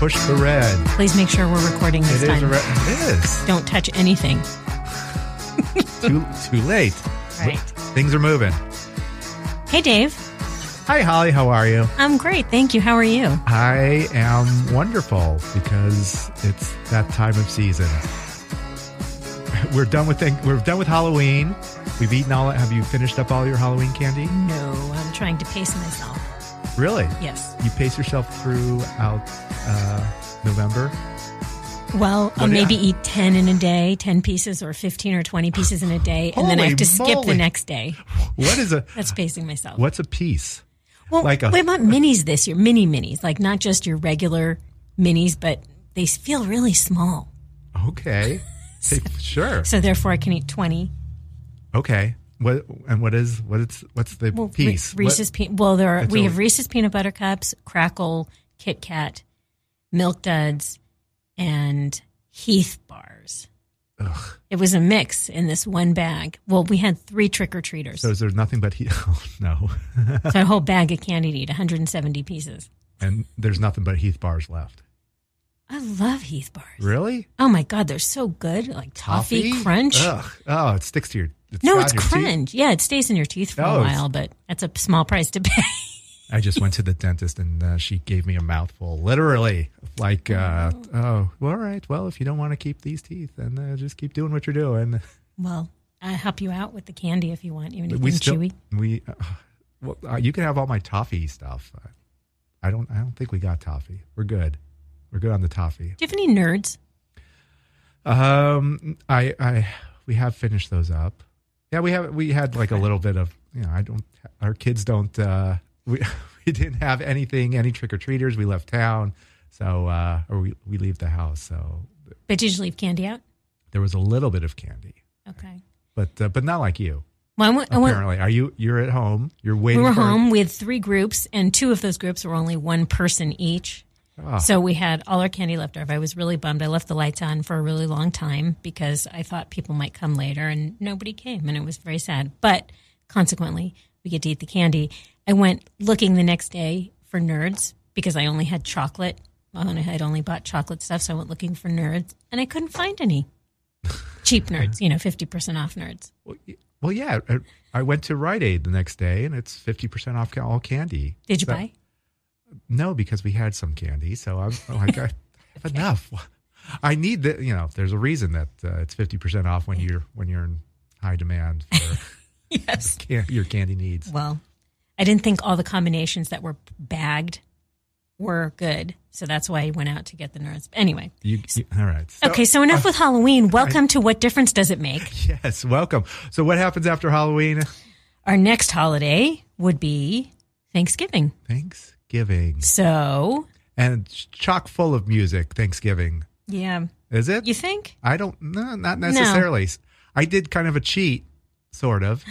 Push the red. Please make sure we're recording this It is. time. A red. It is. Don't touch anything. too, too late. Right. Things are moving. Hey, Dave. Hi, Holly. How are you? I'm great. Thank you. How are you? I am wonderful because it's that time of season. We're done with thing- we're done with Halloween. We've eaten all. It have you finished up all your Halloween candy? No, I'm trying to pace myself. Really? Yes. You pace yourself throughout uh, November. Well, I'll What do you- maybe eat 10 in a day, 10 pieces or 15 or 20 pieces in a day, and then I have to skip the next day. What is a That's pacing myself. what's a piece? Well, like a- we want minis this year, mini minis, like not just your regular minis, but they feel really small. Okay, sure. So therefore, I can eat 20. Okay. What and what is what is what's the Well, piece? Reese's What- pe- well, there are, we have Reese's peanut butter cups, Krackel, Kit Kat, Milk Duds, and Heath bars. It was a mix in this one bag. Well, we had three trick or treaters, So is there nothing but Heath. Oh no, so a whole bag of candy to eat, 170 pieces. and there's nothing but Heath bars left. I love Heath bars. Really? Oh my god, they're so good! Like toffee, crunch. Ugh. Oh, it sticks to your. It's no, it's your teeth. crunch. Yeah, it stays in your teeth for Oh, a while, but that's a small price to pay. I just went to the dentist and uh, she gave me a mouthful, literally. Like, uh, oh, well, all right. Well, if you don't want to keep these teeth, then uh, just keep doing what you're doing. well, I'll help you out with the candy if you want, even if we still, chewy. we, uh, well, uh, you can have all my toffee stuff. I don't, I don't think we got toffee. We're good. We're good on the toffee. Do you have any nerds? Um, I, I, we have finished those up. Yeah, we have. We had like a little bit of, you know, I don't. Our kids don't. uh We we didn't have anything, any trick or treaters. We left town, so uh or we we leave the house. So But did you leave candy out? there was a little bit of candy, Okay. but uh, but not like you. Well, went, I went, Apparently, are you? You're at home. You're waiting. we were for, home. We had three groups, and two of those groups were only one person each. Ah. So we had all our candy left over. I was really bummed. I left the lights on for a really long time because I thought people might come later, and nobody came, and it was very sad. But consequently, we get to eat the candy. I went looking the next day for nerds because I only had chocolate. Well, and I had only bought chocolate stuff, so I went looking for nerds, and I couldn't find any cheap nerds. You know, fifty percent off nerds. Well, well, yeah. I- went to Rite Aid the next day, and it's fifty percent off all candy. Did you So- buy? No, because we had some candy, so I'm like, I have enough. I need that. You know, there's a reason that uh, it's fifty percent off when you're when you're in high demand for Yes. your candy needs. Well, I didn't think all the combinations that were bagged were good, so that's why I went out to get the nerds. Anyway, You, you- all right. Okay, so enough uh, with Halloween. Welcome to What Difference Does It Make? Yes, welcome. So, what happens after Halloween? Our next holiday would be Thanksgiving. Thanksgiving, So, and chock full of music. Thanksgiving, yeah, is it? you think? I don't. No, not necessarily. I did kind of a cheat, sort of,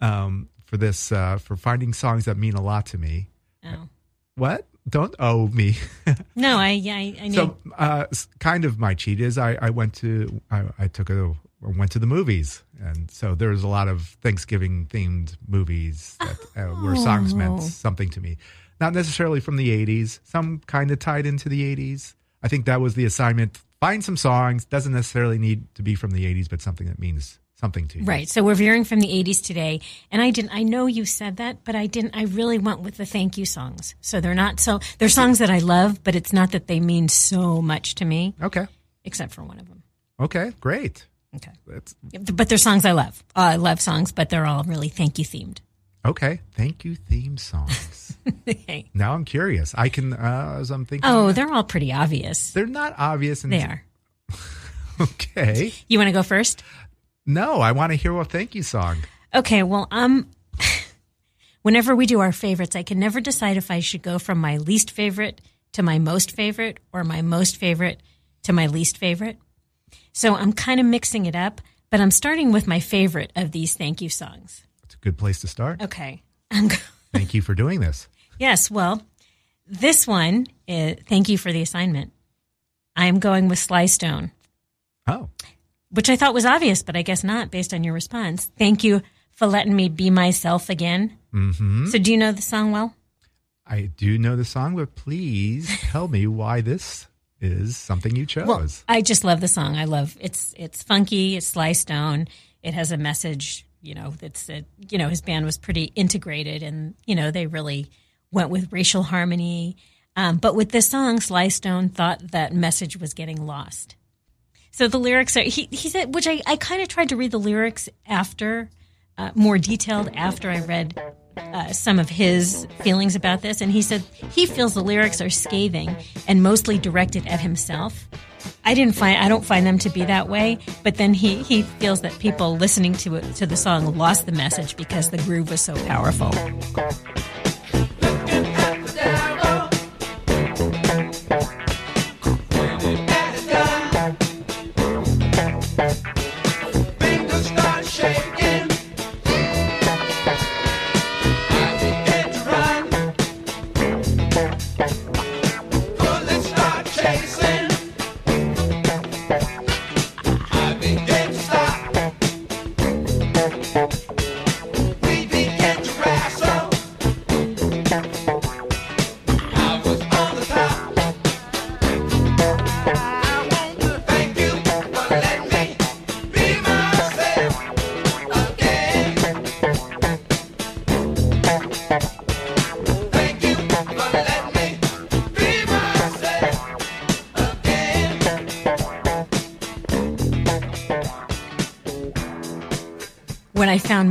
um, for this uh, for finding songs that mean a lot to me. Oh. What? Don't owe me. No, I I, I knew. so, uh, kind of my cheat is I, I went to I, I took a went to the movies, and so there's a lot of Thanksgiving themed movies that, uh, where songs meant Oh. something to me. Not necessarily from the 80s, some kind of tied into the 80s. I think that was the assignment. Find some songs, doesn't necessarily need to be from the 80s, but something that means something to you. Right. So we're veering from the 80s today. And I didn't, I know you said that, but I didn't, I really went with the thank you songs. So they're not so, they're songs that I love, but it's not that they mean so much to me, Okay. except for one of them. Okay. Great. Okay. That's But they're songs I love. Uh, I love songs, but they're all really thank you themed. okay. Thank you, theme songs. Okay. now I'm curious. I can, uh, as I'm thinking, Oh, they're all pretty obvious. they're not obvious. They are. Okay. You want to go first? No, I want to hear a thank you song. Okay, well, um, whenever we do our favorites, I can never decide if I should go from my least favorite to my most favorite or my most favorite to my least favorite. So I'm kind of mixing it up, but I'm starting with my favorite of these thank you songs. It's a good place to start. Okay. I'm go- Thank you for doing this. yes, well, this one, is, thank you for the assignment. I'm going with Sly Stone. Oh, which I thought was obvious, but I guess not based on your response. Thank you for letting me be myself again. Mm-hmm. So, do you know the song well? I do know the song, but please tell me why this is something you chose. Well, I just love the song. I love it's it's funky. It's Sly Stone. It has a message. You know, that's a, you know his band was pretty integrated, and you know they really went with racial harmony. Um, but with this song, Sly Stone thought that message was getting lost. So the lyrics are he he said, which I I kind of tried to read the lyrics after, uh, more detailed after I read uh, some of his feelings about this, and he said he feels the lyrics are scathing and mostly directed at himself. I didn't find I don't find them to be that way, but then he he feels that people listening to it to the song lost the message because the groove was so powerful.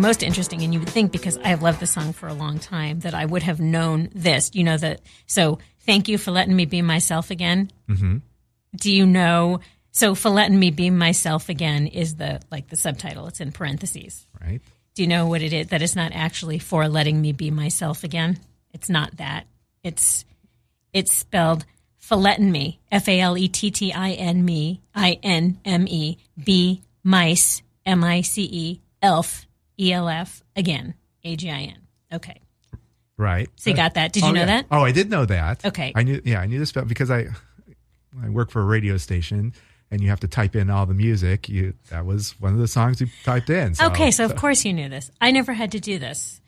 Most interesting, and you would think because I have loved the song for a long time, that I would have known this. You know that. So thank you for letting me be myself again. Mm-hmm. Do you know? So for letting me be myself again is the like the subtitle. It's in parentheses. right? Do you know what it is? That it's not actually for letting me be myself again. It's not that. It's it's spelled Faletin me. F A L E T T I N me. I N M E. Be mice. M I C E. Elf. E L F. Again. A G I N. Okay. Right. So you got that. Did you Oh, know yeah. that? Oh, I did know that. Okay. I knew. Yeah, I knew this because I I work for a radio station, and you have to type in all the music. You that was one of the songs you typed in. So, Okay, so of course you knew this. I never had to do this.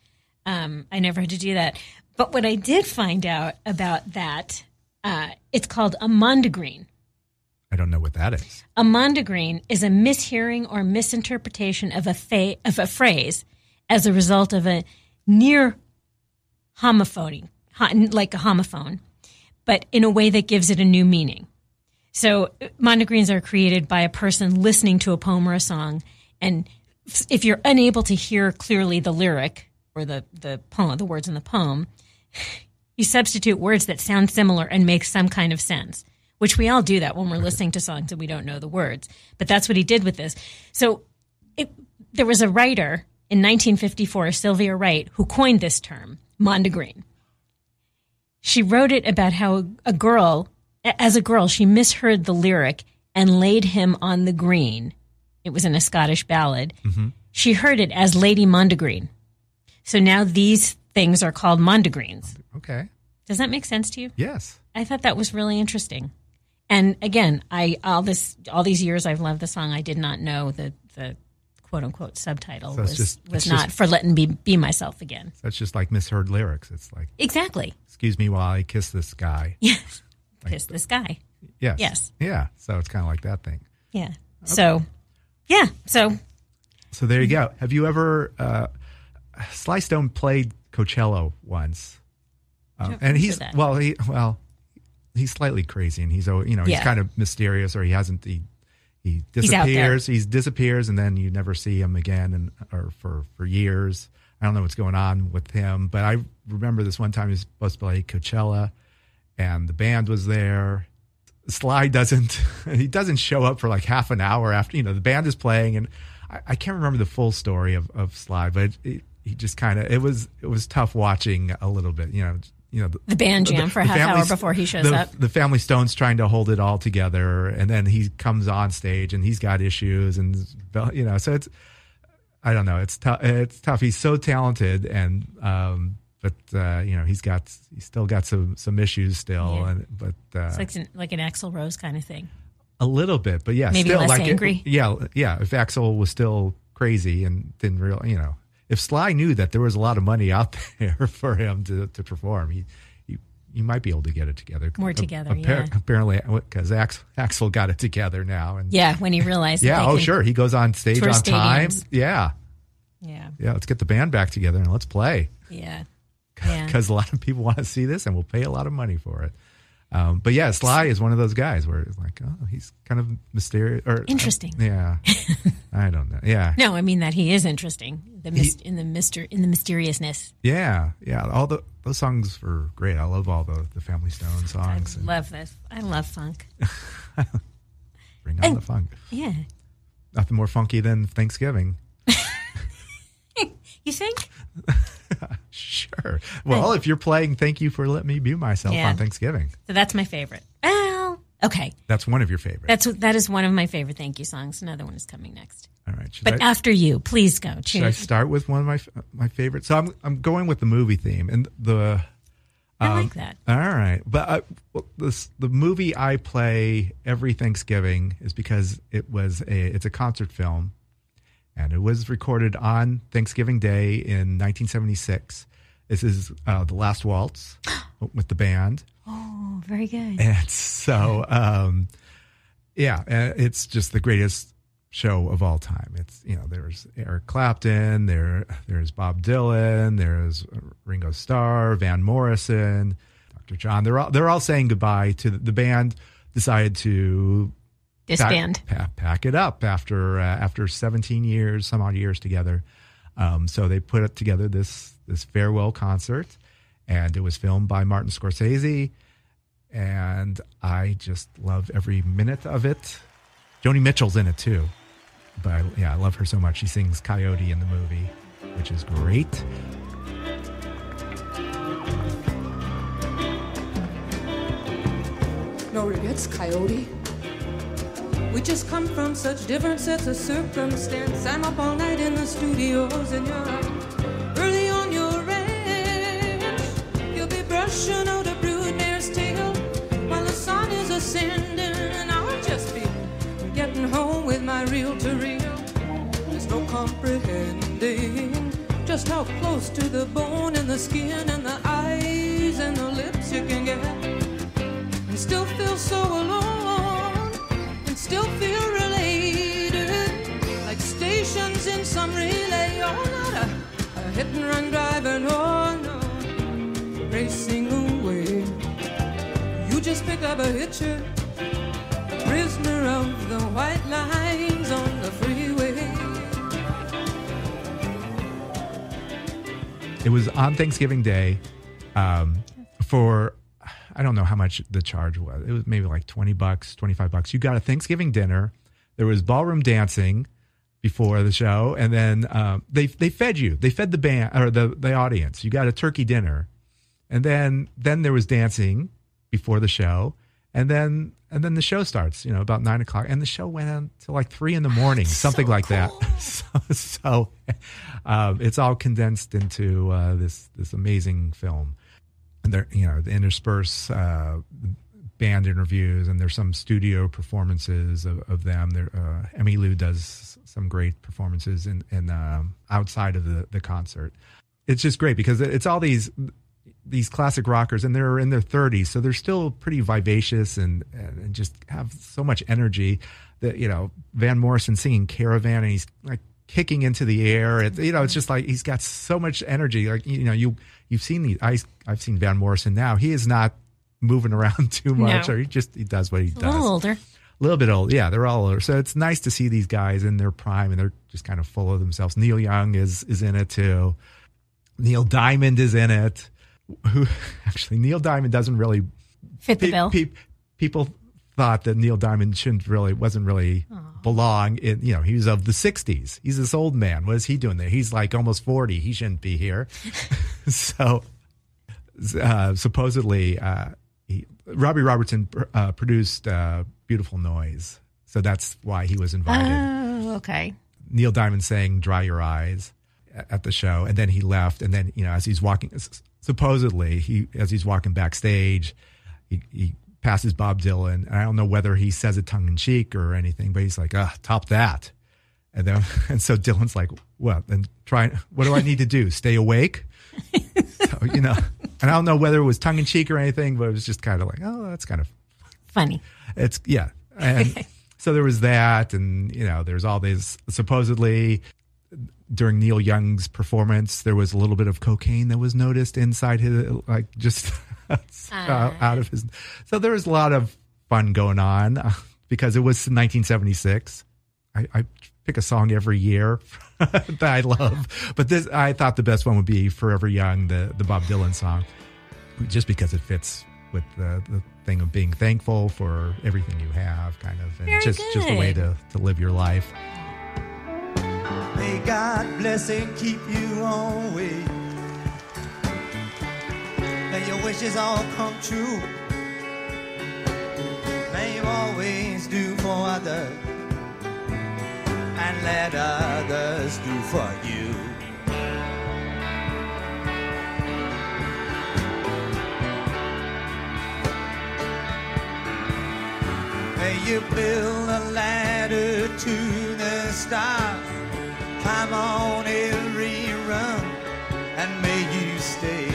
Um, I never had to do that. But what I did find out about that, uh, it's called a mondegreen. I don't know what that is. A mondegreen is a mishearing or misinterpretation of a fa- of a phrase as a result of a near homophony, ho- like a homophone, but in a way that gives it a new meaning. So mondegreens are created by a person listening to a poem or a song, and if you're unable to hear clearly the lyric or the the poem, the words in the poem, you substitute words that sound similar and make some kind of sense. Which we all do that when we're listening to songs and we don't know the words. But that's what he did with this. So it, there was a writer in 1954, Sylvia Wright, who coined this term, mondegreen. She wrote it about how a girl, as a girl, she misheard the lyric and laid him on the green. It was in a Scottish ballad. Mm-hmm. She heard it as Lady Mondegreen. So now these things are called mondegreens. Okay. Does that make sense to you? Yes. I thought that was really interesting. And again, I all this all these years I've loved the song. I did not know the the quote unquote subtitle So was just- was not just- for letting me be myself again. That's just like misheard lyrics. It's like, Exactly. excuse me while I kiss this guy. Yes. Kiss this guy. Yes. Yes. Yeah. So it's kind of like that thing. Yeah. So, yeah. So So there you go. Have you ever? Uh, Sly Stone played Coachella once, um, and he's well, he well, he's slightly crazy, and he's you know he's Yeah. kind of mysterious, or he hasn't he he He's out there. disappears, he disappears, and then you never see him again, and or for for years. I don't know what's going on with him, but I remember this one time he was supposed to play Coachella, and the band was there. Sly doesn't he doesn't show up for like half an hour after you know the band is playing and I, I can't remember the full story of, of Sly but it, he just kind of it was it was tough watching a little bit you know you know the band jam for a half family- hour before he shows the, up. the family Stone's trying to hold it all together and then he comes on stage and he's got issues and you know so it's I don't know it's tough it's tough he's so talented and um but uh, you know he's got he's still got some some issues still Yeah. and but uh, It's like an, like an Axl Rose kind of thing. a little bit, but yeah, Maybe still less like angry? yeah, yeah. If Axl was still crazy and didn't real, you know, if Sly knew that there was a lot of money out there for him to, to perform, he, he he might be able to get it together More A- together, yeah. Apparently, uh, because Axl, Axl got it together now, and Yeah, when he realized. yeah, oh sure, he goes on stage on time. Yeah, Yeah, yeah. Let's get the band back together and let's play yeah, yeah. because a lot of people want to see this and we'll pay a lot of money for it. Um, but yeah, Sly is one of those guys where it's like, oh, he's kind of mysterious or Interesting. yeah, I don't know. Yeah, No, I mean that he is interesting. The mist, in the mister in the mysteriousness. yeah, yeah. All the those songs were great. I love all the the Family Stone I songs. and love this. I love funk. bring on the funk. Yeah, Nothing more funky than Thanksgiving. you think? Sure. Well, if you're playing "Thank You for Letting Me Be Myself" Yeah. on Thanksgiving, So that's my favorite. Well, okay. that's one of your favorites. That's that is one of my favorite thank you songs. Another one is coming next. all right. But I, after you, please go. should I start with one of my my favorites? So I'm I'm going with the movie theme and the I Um, like that. All right, but uh, well, this, the movie I play every Thanksgiving is because it was a it's a concert film, and it was recorded on Thanksgiving Day in 1976. This is uh, the Last Waltz with the band, Oh, very good. and so um, yeah, uh, it's just the greatest show of all time. It's you know there's Eric Clapton, there there's Bob Dylan, there's Ringo Starr, Van Morrison, Dr. John. They're all they're all saying goodbye to the, the band. Decided to Disband. pack, pa- pack it up after uh, after 17 years, some odd years together. Um, so they put it together this this farewell concert, and it was filmed by Martin Scorsese, and I just love every minute of it. Joni Mitchell's in it too, but I, yeah, I love her so much. She sings Coyote in the movie, which is great. No regrets, Coyote. Just come from such different sets of circumstance. I'm up all night in the studios, and you're up early on your ranch. You'll be brushing out a brood mare's tail while the sun is ascending, and I'll just be getting home with my reel to reel. There's no comprehending just how close to the bone and the skin and the eyes and the lips you can get and still feel so alone some relay oh not a, a hit and run driver no no racing away you just pick up a hitcher prisoner of the white lines on the freeway It was on Thanksgiving Day um, for I don't know how much the charge was. It was maybe like 20 bucks, 25 bucks. You got a Thanksgiving dinner. There was ballroom dancing before the show and then um, they they fed you. They fed the band or the the audience. You got a turkey dinner. And then then there was dancing before the show. And then and then the show starts, you know, about nine o'clock. And the show went on till like three in the morning, something like that. So, so um, it's all condensed into uh, this this amazing film. And there, you know, they intersperse uh, band interviews, and there's some studio performances of, of them. There, uh, Emmylou does some great performances in, in um, outside of the, the concert. It's just great because it's all these these classic rockers, and they're in their 30s, so they're still pretty vivacious and and just have so much energy. That you know, Van Morrison singing "Caravan," and he's like kicking into the air. It, you know, it's just like he's got so much energy. Like you know, you you've seen the I I've seen Van Morrison now. He is not moving around too much, No. or he just he does what he A does. little older. Little bit old, yeah. They're all older, so it's nice to see these guys in their prime, and they're just kind of full of themselves. Neil Young is is in it too. Neil Diamond is in it. Who actually Neil Diamond doesn't really Fit the pe- bill. pe- people thought that Neil Diamond shouldn't really wasn't really belong in you know he was of the 60s he's this old man what is he doing there he's like almost 40 he shouldn't be here so uh, supposedly uh, he, Robbie Robertson uh, produced uh, Beautiful Noise so that's why he was invited Oh, okay. Neil Diamond saying "Dry Your Eyes" at the show, and then he left. And then you know, as he's walking, supposedly he as he's walking backstage, he, he passes Bob Dylan, and I don't know whether he says it tongue in cheek or anything, but he's like, "Ah, top that." And then, and so Dylan's like, "What? Then try. What do I need to do? Stay awake?" so you know, and I don't know whether it was tongue in cheek or anything, but it was just kind of like, "Oh, that's kind of Funny. It's yeah. And so there was that and you know there's all these supposedly during neil young's performance there was a little bit of cocaine that was noticed inside his like just uh, out of his so there was a lot of fun going on uh, because it was 1976 I, I pick a song every year that i love but this i thought the best one would be forever young the, the bob dylan song just because it fits with the, the thing of being thankful for everything you have, kind of, and Very just just a way to, to live your life. May God bless and keep you always. May your wishes all come true. May you always do for others and let others do for you. Build a ladder to the stars. Climb on every rung and may you stay.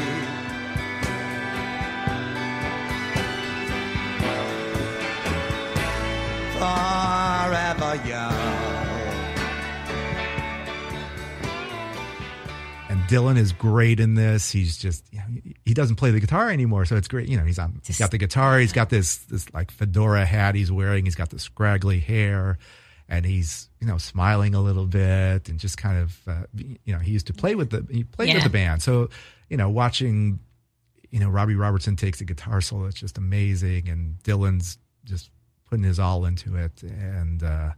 Forever young. And Dylan is great in this. He's just you know, he- doesn't play the guitar anymore, so it's great. You know, he's on. He's got the guitar. He's got this this like fedora hat he's wearing. He's got the scraggly hair, and he's you know smiling a little bit and just kind of uh, you know he used to play with the he played with the band. So you know watching you know Robbie Robertson takes a guitar solo. It's just amazing, and Dylan's just putting his all into it. And uh,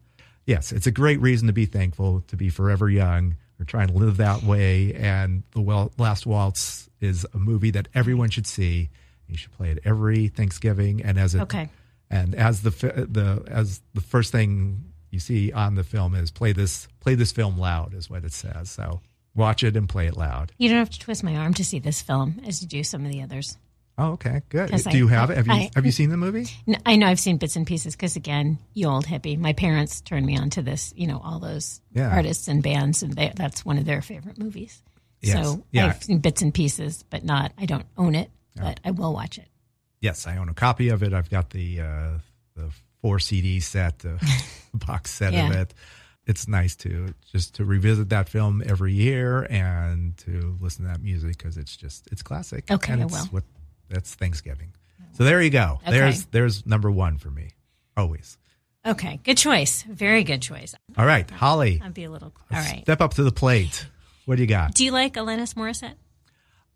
yes, it's a great reason to be thankful, to be forever young. We're trying to live that way. And the well, Last Waltz is a movie that everyone should see. You should play it every Thanksgiving, and as a Okay. and as the the as the first thing you see on the film is play this play this film loud is what it says. So watch it and play it loud. You don't have to twist my arm to see this film as you do some of the others. Oh, okay, good. Do I- you have it? Have you I- have you seen the movie? I know I've seen bits and pieces because, again, you old hippie. My parents turned me on to this, you know, all those Yeah. artists and bands, and they, that's one of their favorite movies. Yes. So Yeah. I've seen bits and pieces, but not, I don't own it, but I will watch it. Yes, I own a copy of it. I've got the uh, the four CD set, the box set of it. It's nice to just to revisit that film every year and to listen to that music because it's just it's classic. Okay, and I it's will. What that's Thanksgiving. So there you go. Okay. There's there's number one for me. Always. Okay, good choice. Very good choice. All right, Holly, I'll be a little, all right. step up to the plate. What do you got? Do you like Alanis Morissette?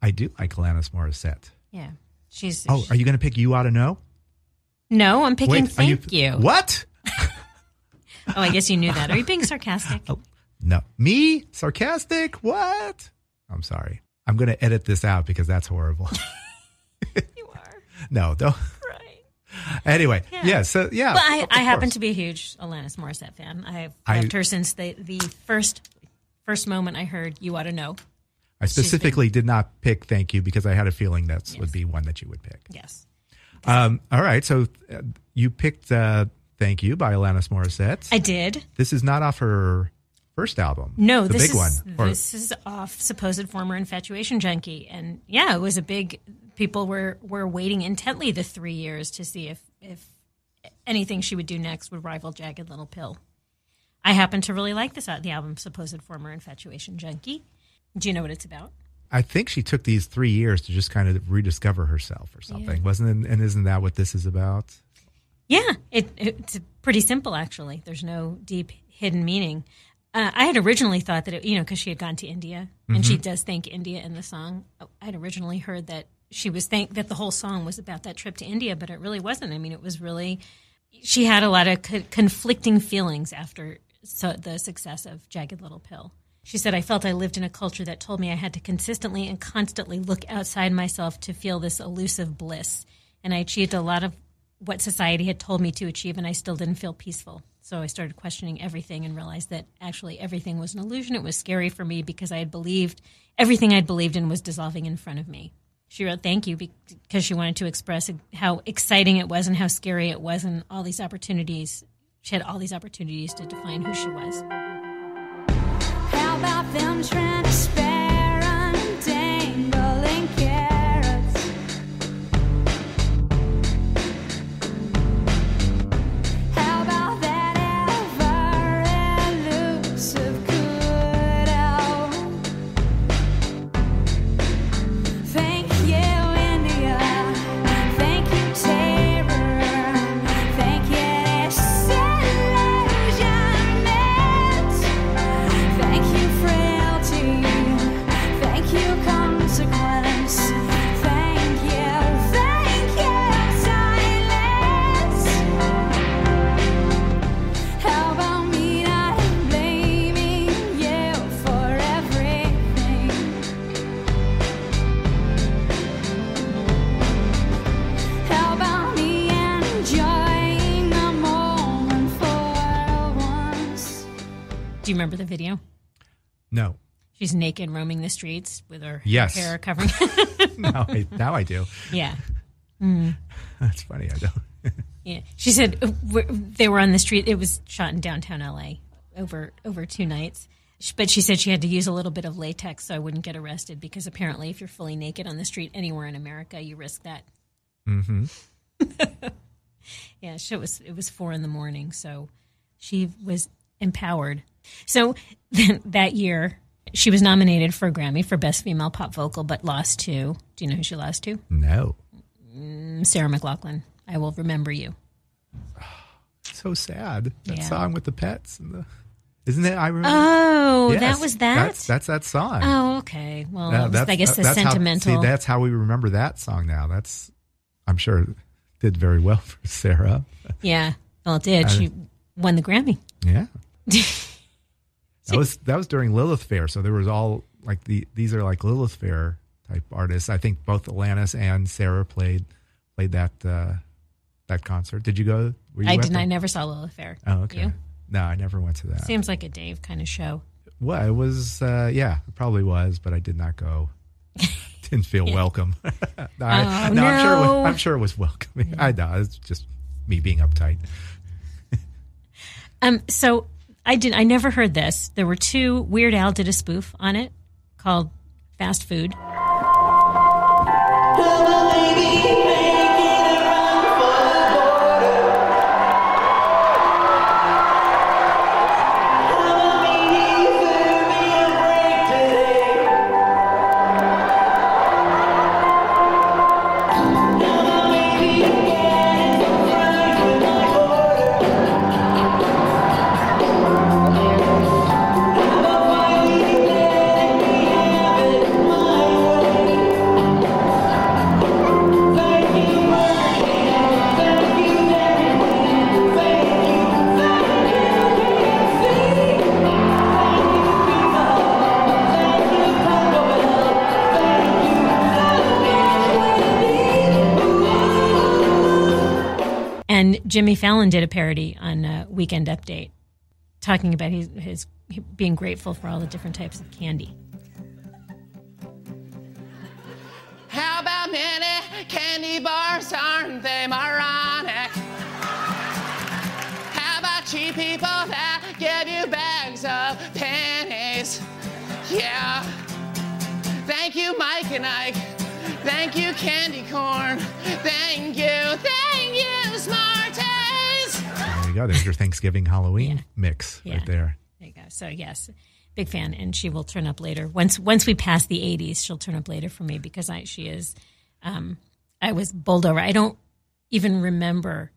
I do like Alanis Morissette. Yeah. She's, Oh, are you going to pick "You Ought to Know"? no, I'm picking are Thank You. What? Oh, I guess you knew that. Are you being sarcastic? Oh, no. Me? Sarcastic? What? I'm sorry. I'm going to edit this out because that's horrible. you are. no, don't. Right. Anyway, Yeah. yeah. so, yeah. Well, I, I happen to be a huge Alanis Morissette fan. I've I- loved her since the, the first first moment I heard "You Ought to Know." I specifically did not pick Thank You because I had a feeling that would be one that you would pick. Yes, Um, all right. So uh, you picked uh, "Thank You" by Alanis Morissette. I did. this is not off her first album. No, the this big is one. Or- this is off supposed former infatuation junkie, and yeah, it was a big. People were were waiting intently the three years to see if if anything she would do next would rival Jagged Little Pill. I happen to really like this uh, the album supposed former infatuation junkie. Do you know what it's about? I think she took these three years to just kind of rediscover herself or something, wasn't it? And isn't that what this is about? Yeah, it, it's pretty simple actually. There's no deep hidden meaning. Uh, I had originally thought that it, you know, because she had gone to India and she does thank India in the song. I had originally heard that she was thank that the whole song was about that trip to India, but it really wasn't. I mean, it was really she had a lot of co- conflicting feelings after so, the success of Jagged Little Pill. She said, I felt I lived in a culture that told me I had to consistently and constantly look outside myself to feel this elusive bliss. And I achieved a lot of what society had told me to achieve, and I still didn't feel peaceful. So I started questioning everything and realized that actually everything was an illusion. It was scary for me because I had believed everything I'd believed in was dissolving in front of me. She wrote thank you because she wanted to express how exciting it was and how scary it was and all these opportunities. She had all these opportunities to define who she was. Do you remember the video? No. She's naked roaming the streets with her Yes. hair covering. Now I, now I do. yeah. That's funny. I don't. Yeah, she said uh, they were on the street. It was shot in downtown LA over over two nights. But she said she had to use a little bit of latex so I wouldn't get arrested because apparently, if you're fully naked on the street anywhere in America, you risk that. Mm-hmm. yeah, so it was it was four in the morning, so she was empowered. So that year, she was nominated for a Grammy for Best Female Pop Vocal, but lost to. Do you know who she lost to? No. Mm, Sarah McLachlan. I will remember you. So sad. That Yeah. song with the pets and the. Isn't it? I remember. Oh, Yes, that was that. That's, that's that song. Oh, okay. Well, was, that's- I guess the that's how- sentimental. see, that's how we remember that song now. That's, I'm sure, did very well for Sarah. yeah. Well, it did. She won the Grammy. Yeah. that was that was during Lilith Fair, so there was all like the these are like Lilith Fair type artists. I think both Alanis and Sarah played played that uh, that concert. Did you go? Were you I didn't. I never saw Lilith Fair. Oh, okay. You? No, I never went to that. Seems like a Dave kind of show. Well, it was, uh, yeah, it probably was, but I did not go. Didn't feel welcome. no, I, Oh, no, I'm sure. It was, I'm sure it was welcoming. I know it's just me being uptight. Um. So I did. I never heard this. There were two. Weird Al did a spoof on it called "Fast Food." Jimmy Fallon did a parody on uh, Weekend Update, talking about his, his being grateful for all the different types of candy. How about many candy bars? Aren't they moronic? How about cheap people that give you bags of pennies? Yeah. Thank you, Mike and Ike. Thank you, Candy Corn. Thank you. Thank go. There's your Thanksgiving Halloween Yeah. mix Yeah. right there. There you go. So yes, big fan, and she will turn up later. Once once we pass the 80s, she'll turn up later for me because I she is. Um, I was bowled over. I don't even remember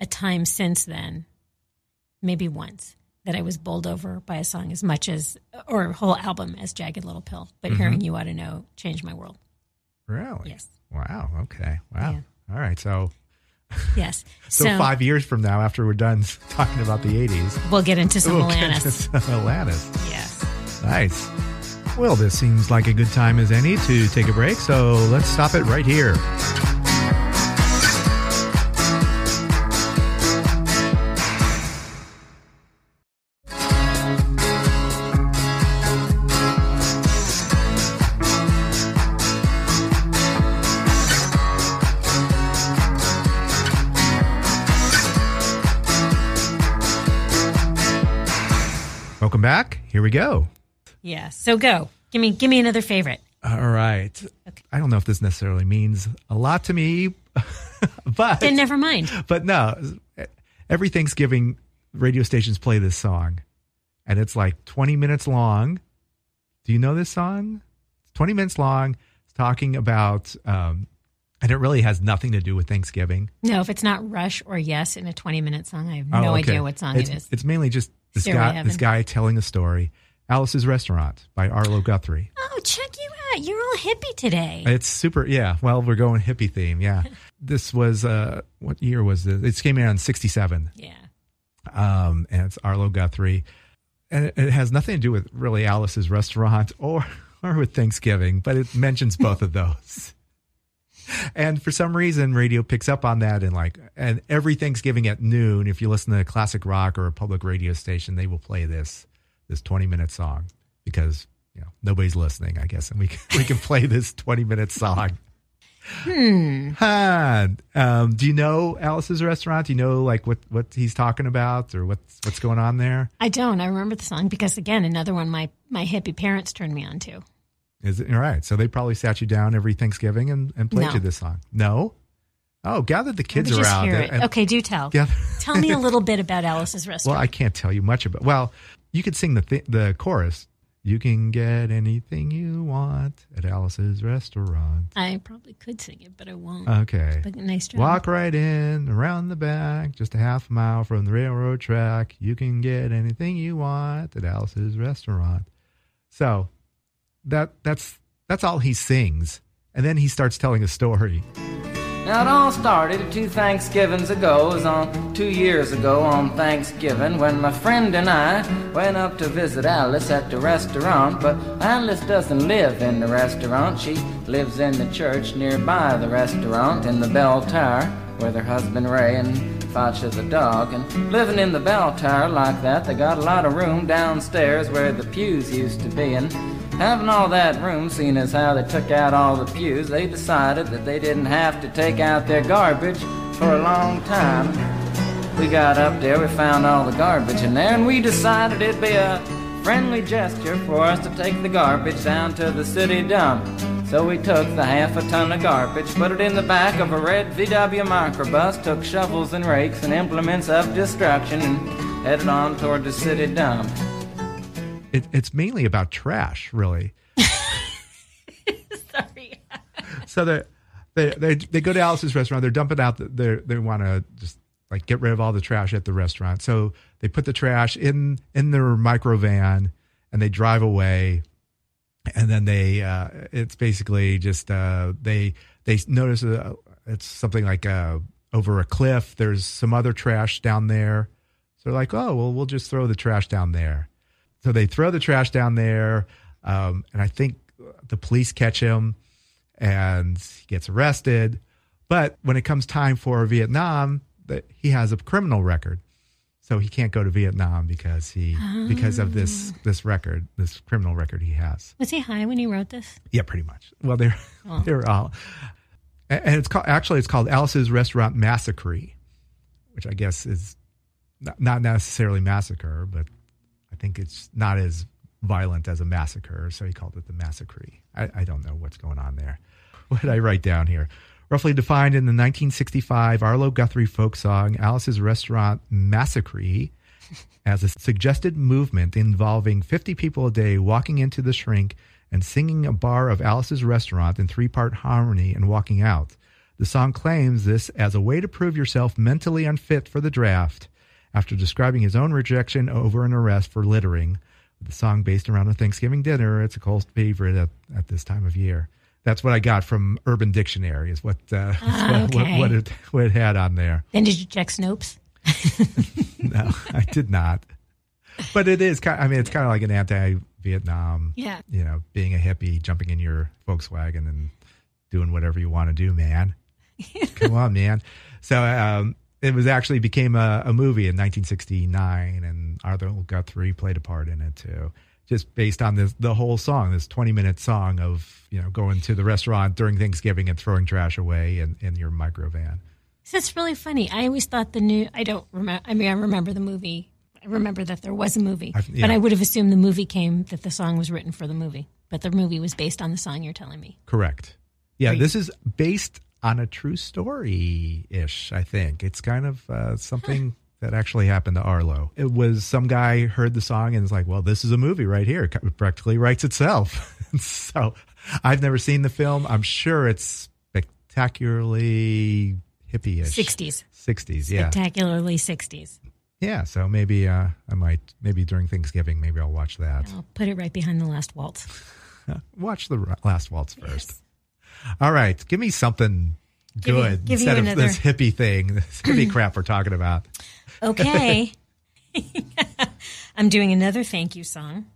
a time since then, maybe once, that I was bowled over by a song as much as or a whole album as Jagged Little Pill. But Mm-hmm. hearing you ought to know changed my world. Really? Yes. Wow. Okay. Wow. Yeah. All right. So, Yes. so, five years from now, after we're done talking about the 80s, We'll get into some we'll Alanis. some Alanis. Yes. Nice. Well, this seems like a good time as any to take a break. So let's stop it right here. Here we go. Yeah. So go. Give me give me another favorite. All right. Okay. I don't know if this necessarily means a lot to me, but Then never mind. but no, every Thanksgiving radio stations play this song, and it's like 20 minutes long. Do you know this song? It's 20 minutes long. It's talking about, um, and it really has nothing to do with Thanksgiving. No, if it's not Rush or Yes in a 20 minute song, I have Oh, no okay. idea what song it's, it is. It's mainly just this Stairway guy, this guy telling a story. Alice's Restaurant by Arlo Guthrie. Oh, check you out. You're all hippie today. It's super. Yeah. Well, we're going hippie theme. Yeah. this was uh, what year was this? It came out in '67. yeah. Um, and it's Arlo Guthrie, and it, it has nothing to do with really Alice's restaurant or or with Thanksgiving, but it mentions both of those. And for some reason, radio picks up on that, and like, and every Thanksgiving at noon, if you listen to a classic rock or a public radio station, they will play this this twenty minute song because you know nobody's listening, I guess, and we can, we can play this twenty minute song. Hmm. Huh. Um, do you know Alice's restaurant? Do you know like what what he's talking about or what's what's going on there? I don't. I remember the song because, again, another one my, my hippie parents turned me on to. Is it all right? So they probably sat you down every Thanksgiving and, and played No. you this song. No. Oh, gather the kids Let me just around. and- okay, do tell. Gather- tell me a little bit about Alice's restaurant. well. I can't tell you much about. Well, you could sing the th- the chorus. You can get anything you want at Alice's restaurant. I, probably could sing it, but I won't. Okay. but nice job. Walk right in, around the back, just a half mile from the railroad track. You can get anything you want at Alice's restaurant. So that that's that's all he sings. And then he starts telling a story. Now it all started two Thanksgivings ago. It was on two years ago on Thanksgiving when my friend and I went up to visit Alice at the restaurant. But Alice doesn't live in the restaurant. She lives in the church nearby the restaurant in the bell tower with her husband Ray and Fasha the dog. And living in the bell tower like that, they got a lot of room downstairs where the pews used to be. And Having all that room, seeing as how they took out all the pews, they decided that they didn't have to take out their garbage for a long time. We got up there, we found all the garbage in there, and we decided it'd be a friendly gesture for us to take the garbage down to the city dump. So we took the half a ton of garbage, put it in the back of a red VW microbus, took shovels and rakes and implements of destruction, and headed on toward the city dump. It, it's mainly about trash, really. Sorry. So they they they they go to Alice's restaurant. They're dumping out. The, they they want to just like get rid of all the trash at the restaurant. So they put the trash in in their micro van and they drive away. And then they uh, it's basically just uh, they they notice uh, it's something like uh, over a cliff. There's some other trash down there. So they're like, oh well, we'll just throw the trash down there. So they throw the trash down there, um, and I think the police catch him, and he gets arrested. But when it comes time for Vietnam, that he has a criminal record, so he can't go to Vietnam because he because of this this record, this criminal record he has. Was he high when he wrote this? Yeah, pretty much. Well, they're Oh. they're all, and and it's called actually it's called Alice's Restaurant Massacre, which I guess is not, not necessarily massacre, but I think it's not as violent as a massacre, so he called it the massacre. I, I don't know what's going on there. what did I write down here? Roughly defined in the 1965 Arlo Guthrie folk song Alice's Restaurant Massacre as a suggested movement involving 50 people a day walking into the shrink and singing a bar of Alice's restaurant in three part harmony and walking out. The song claims this as a way to prove yourself mentally unfit for the draft after describing his own rejection over an arrest for littering. The song based around a Thanksgiving dinner, it's a cult favorite at, at this time of year. That's what I got from Urban Dictionary, is what uh, Ah, what, what, okay. what, it, what it had on there. Then did you check Snopes? No, I did not. But it is kind. Of, I mean, it's kind of like an anti-Vietnam. Yeah. You know, being a hippie, jumping in your Volkswagen and doing whatever you want to do, man. Come on, man. So um, it was actually became a, a movie in 1969, and Arthur Guthrie played a part in it too. Just based on this, the whole song, this 20 minute song of you know going to the restaurant during Thanksgiving and throwing trash away in, in your micro van. So That's really funny. I always thought the new. I don't remember. I mean, I remember the movie. I remember that there was a movie, yeah. but I would have assumed the movie came that the song was written for the movie. But the movie was based on the song you're telling me. Correct. Yeah, Right. this is based on a true story ish, I think. It's kind of uh, something that actually happened to Arlo. It was some guy heard the song and is like, well, this is a movie right here. It practically writes itself. so I've never seen the film. I'm sure it's spectacularly hippie ish. 60s. 60s, yeah. Spectacularly 60s. Yeah, so maybe uh, I might, maybe during Thanksgiving, maybe I'll watch that. I'll put it right behind the last waltz. Watch the last waltz first. All right, give me something Give you- good give instead of another- this hippie thing, this hippie crap we're talking about. Okay. I'm doing another thank you song,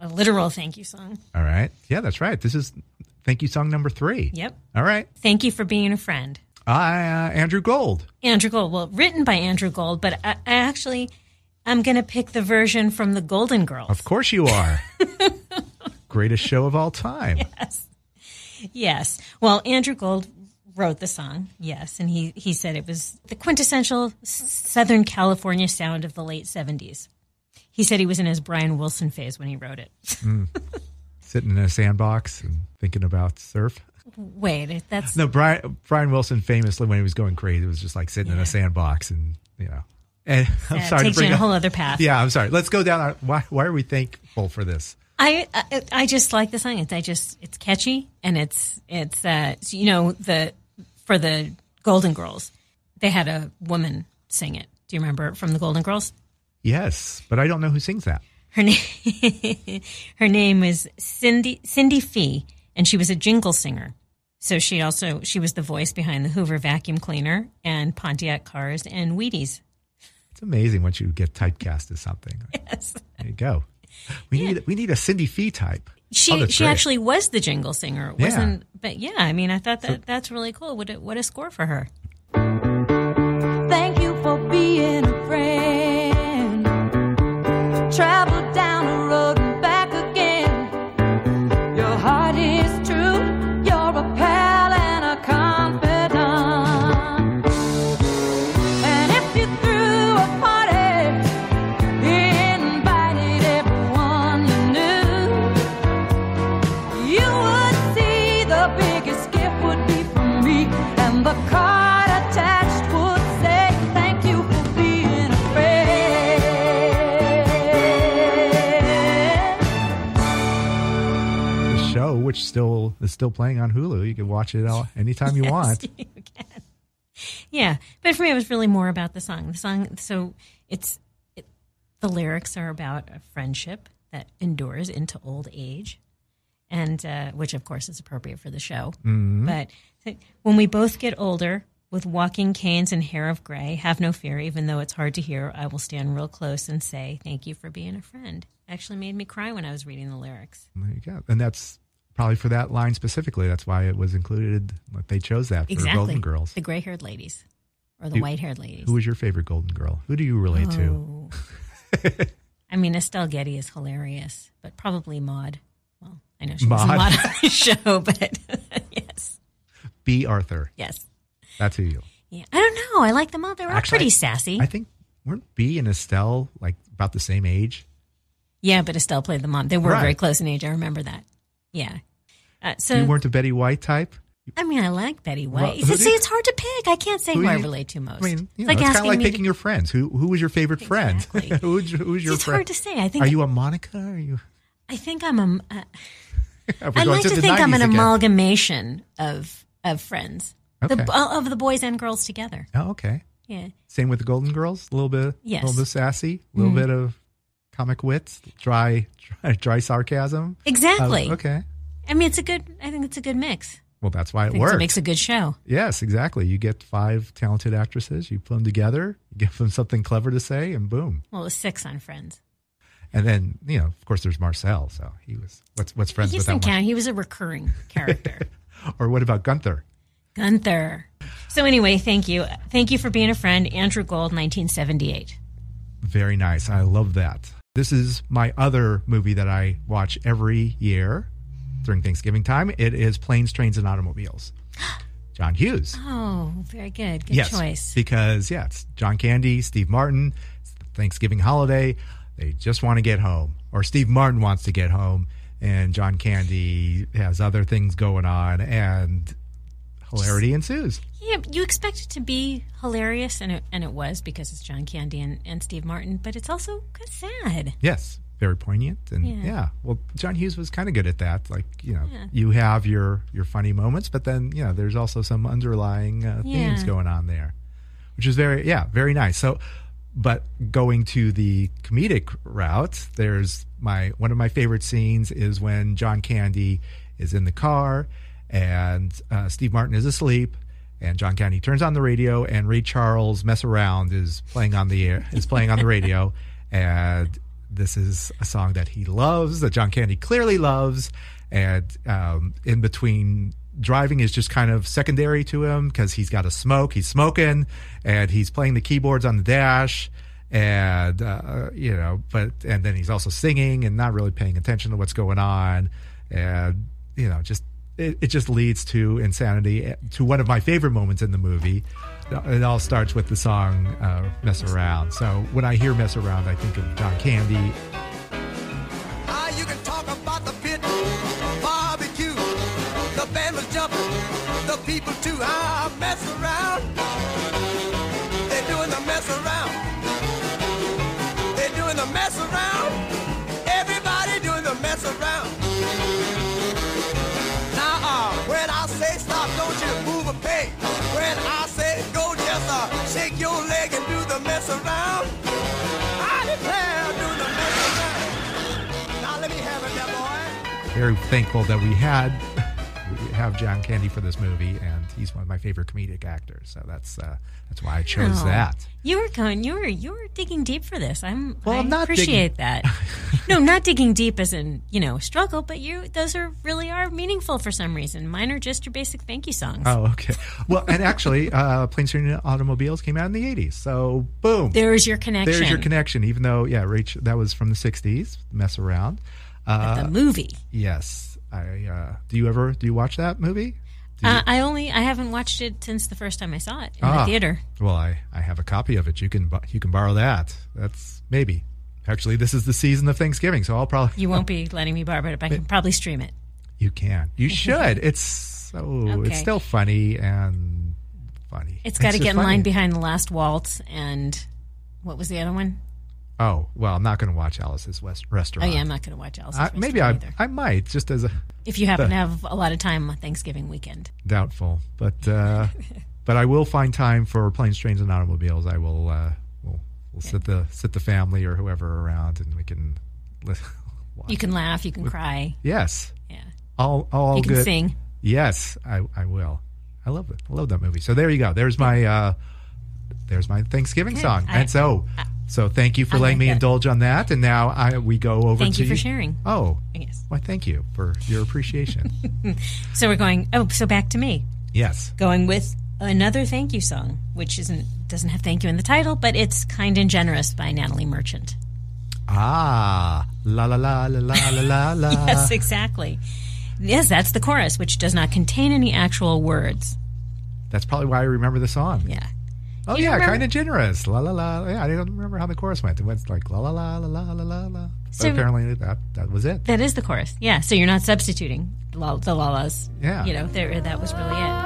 a literal thank you song. All right, yeah, that's right. This is thank you song number three. Yep. All right, Thank you for being a friend. I uh, Andrew Gold. Andrew Gold. Well, written by Andrew Gold, but I, I actually, I'm going to pick the version from the Golden Girls. Of course you are. Greatest show of all time. Yes. Well, Andrew Gold wrote the song, yes, and he, he said it was the quintessential Southern California sound of the late 70s. He said he was in his Brian Wilson phase when he wrote it. Hmm. Sitting in a sandbox and thinking about surf. Wait, that's No, Brian Brian Wilson famously when he was going crazy was just like sitting in a sandbox and you know. And I'm that sorry takes to you bring in a up- whole other path. Yeah, I'm sorry. Let's go down. Our, why why are we thankful for this? I, I I just like the song. It's I just it's catchy and it's it's uh you know the for the Golden Girls they had a woman sing it. Do you remember it from the Golden Girls? Yes, but I don't know who sings that. Her name her name was Cindy Cindy Fee and she was a jingle singer. So she also she was the voice behind the Hoover vacuum cleaner and Pontiac cars and Wheaties. It's amazing once you get typecast as something. Yes. There you go. We need we need a Cindy Fee type. Oh, She that's she great. actually was the jingle singer. Yeah. wasn't but yeah, I mean I thought that that's really cool. What a, what a score for her. Which still is still playing on Hulu. You can watch it all anytime you want. you can. Yeah, but for me, it was really more about the song. The song, so it's it, the lyrics are about a friendship that endures into old age, and uh, which, of course, is appropriate for the show. But when we both get older, with walking canes and hair of gray, have no fear, even though it's hard to hear. I will stand real close and say, "Thank you for being a friend." Actually, made me cry when I was reading the lyrics. There you go. And that's probably for that line specifically. That's why it was included. Like they chose that for Exactly, Golden Girls. the gray-haired ladies or the white-haired ladies. Who was your favorite Golden Girl? Who do you relate to? Oh. I mean, Estelle Getty is hilarious, but probably Maude. Well, I know she was a. Maude on the show, but yes, Bea Arthur. yes. That's who you. Yeah. I don't know. I like them all. They're all Actually, pretty sassy. I think weren't Bea and Estelle like about the same age? yeah, but Estelle played the mom. They were Right. very close in age. I remember that. Yeah. Uh, so you weren't a Betty White type. I mean, I like Betty White. do See, you- it's hard to pick. I can't say Who who, I relate to most. I mean, you it's like it's kind of like picking to, your friends. Who who was your favorite friend? Exactly. who's, who's your it's friend? hard to say. I think Are you a Monica? Are you? I think I'm a. Uh, I like to the think I'm an again. amalgamation of of friends, Okay. the, of the boys and girls together. Oh, okay. Yeah, Same with the Golden Girls. A little bit, Yes. a little bit sassy, a little Mhm. bit of comic wits, dry, dry, dry sarcasm. exactly. Uh, okay. I mean, it's a good. I think it's a good mix. Well, that's why it works. it makes a good show. yes, exactly. You get five talented actresses. You put them together. You give them something clever to say, and boom. Well, it was six on Friends. And then you know, of course, there's Marcel. So he was what's what's friends he with that count. He was a recurring character. Or what about Gunther? Gunther. So anyway, thank you, thank you for being a friend, Andrew Gold, 1978. Very nice. I love that. This is my other movie that I watch every year during Thanksgiving time. It is Planes, Trains, and Automobiles. John Hughes. Oh, very good. Good yes, choice. because yeah, it's John Candy, Steve Martin. It's the Thanksgiving holiday. They just want to get home, or Steve Martin wants to get home, and John Candy has other things going on, and hilarity ensues. Yeah, you expect it to be hilarious, and it, and it was because it's John Candy and, and Steve Martin, but it's also kind of sad. Yes, very poignant, and yeah. Yeah. Well, John Hughes was kind of good at that. Like you know, Yeah. you have your your funny moments, but then you know, there's also some underlying uh, themes Yeah. going on there, which is very yeah, very nice. So, but going to the comedic route, there's my one of my favorite scenes is when John Candy is in the car and uh, Steve Martin is asleep. And John Candy turns on the radio, and Ray Charles "Mess Around" is playing on the air, is playing on the radio, and this is a song that he loves, that John Candy clearly loves, and um, in between driving is just kind of secondary to him because he's got a smoke, he's smoking, and he's playing the keyboards on the dash, and uh, you know, but and then he's also singing and not really paying attention to what's going on, and you know, just it, it just leads to insanity eh, to one of my favorite moments in the movie. It all starts with the song uh, "Mess Around." So when I hear "Mess Around," I think of John Candy. Ah, Very thankful that we had we have John Candy for this movie, and he's one of my favorite comedic actors. So that's uh, that's why I chose Oh, that. You were going. You were you were digging deep for this. I'm. Well, I I'm not appreciate digging- that. no, not digging deep as in you know struggle, but you those are really are meaningful for some reason. Mine are just your basic thank you songs. Oh, okay. Well, and actually, uh, Planes, Trains, Automobiles came out in the '80s. So, boom. There's your connection. There's your connection. Even though, yeah, Rach, that was from the '60s. Mess around. Uh, the movie. yes. I uh, do you ever do you watch that movie? Uh, I only I haven't watched it since the first time I saw it in Ah. the theater. Well, I, I have a copy of it. You can you can borrow that. That's maybe. Actually, this is the season of Thanksgiving, so I'll probably You won't be letting me borrow it, but I can probably stream it. You can. You should. It's so Okay. it's still funny and funny. It's got to get in funny. line behind the last waltz and what was the other one? Oh well, I'm not going to watch Alice's West Oh Restaurant. yeah, I'm not going to watch Alice's I, Restaurant maybe I either. I might just as a If you happen the- to have a lot of time on Thanksgiving weekend. doubtful, but uh, but I will find time for planes, trains, and automobiles. I will. Uh, we'll we'll sit the sit the family or whoever around, and we can. You can laugh, you can cry. Yes. Yeah. All all You can good. sing. Yes, I I will. I love it. I love that movie. So there you go. There's my uh, there's my Thanksgiving Good. song. I- and so so thank you for I letting like me that. indulge on that. And now I, we go over thank to you for sharing. Oh, yes. Why, thank you for your appreciation. so we're going. Oh, so back to me. Yes. Going with another thank you song, which isn't doesn't have thank you in the title, but it's "Kind and Generous" by Natalie Merchant. Ah, la la la la la la la. yes, exactly. Yes, that's the chorus, which does not contain any actual words. That's probably why I remember the song. Yeah. Oh You yeah, kind of generous. La la la. Yeah, I don't remember how the chorus went. It went like la la la la la la la la. So- but apparently that that was it. That is the chorus. Yeah. So you're not substituting la- the la-las. Yeah. You know, there, that was really it.